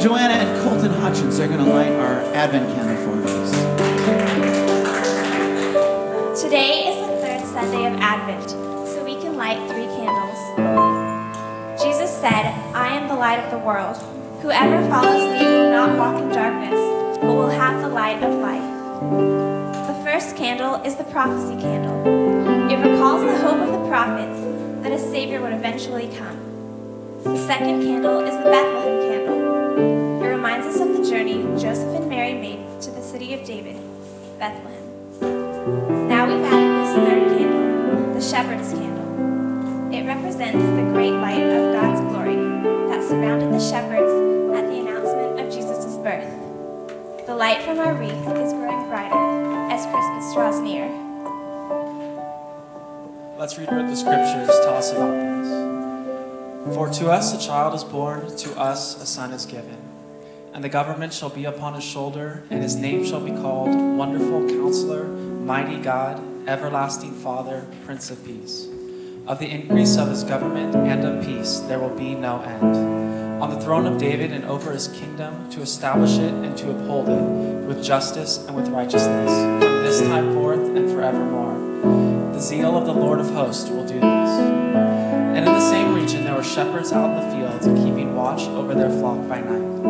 Joanna and Colton Hutchins. They're going to light our Advent candle for us. Today is the third Sunday of Advent, so we can light three candles. Jesus said, I am the light of the world. Whoever follows me will not walk in darkness, but will have the light of life. The first candle is the prophecy candle. It recalls the hope of the prophets that a Savior would eventually come. The second candle is the Bethlehem candle. Bethlehem. Now we've added this third candle, the shepherd's candle. It represents the great light of God's glory that surrounded the shepherds at the announcement of Jesus' birth. The light from our wreath is growing brighter as Christmas draws near. Let's read what the scriptures tell us about this. For to us a child is born, to us a son is given. And the government shall be upon his shoulder, and his name shall be called Wonderful Counselor, Mighty God, Everlasting Father, Prince of Peace. Of the increase of his government and of peace there will be no end. On the throne of David and over his kingdom, to establish it and to uphold it with justice and with righteousness, from this time forth and forevermore. The zeal of the Lord of hosts will do this. And in the same region there were shepherds out in the fields, keeping watch over their flock by night.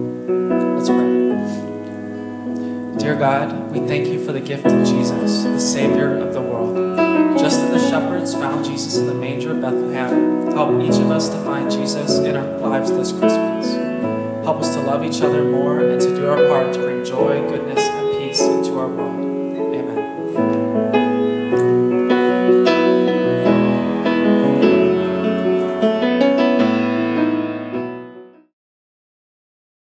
Dear God, we thank you for the gift of Jesus, the Savior of the world. Just as the shepherds found Jesus in the manger of Bethlehem, help each of us to find Jesus in our lives this Christmas. Help us to love each other more and to do our part to bring joy, goodness, and peace into.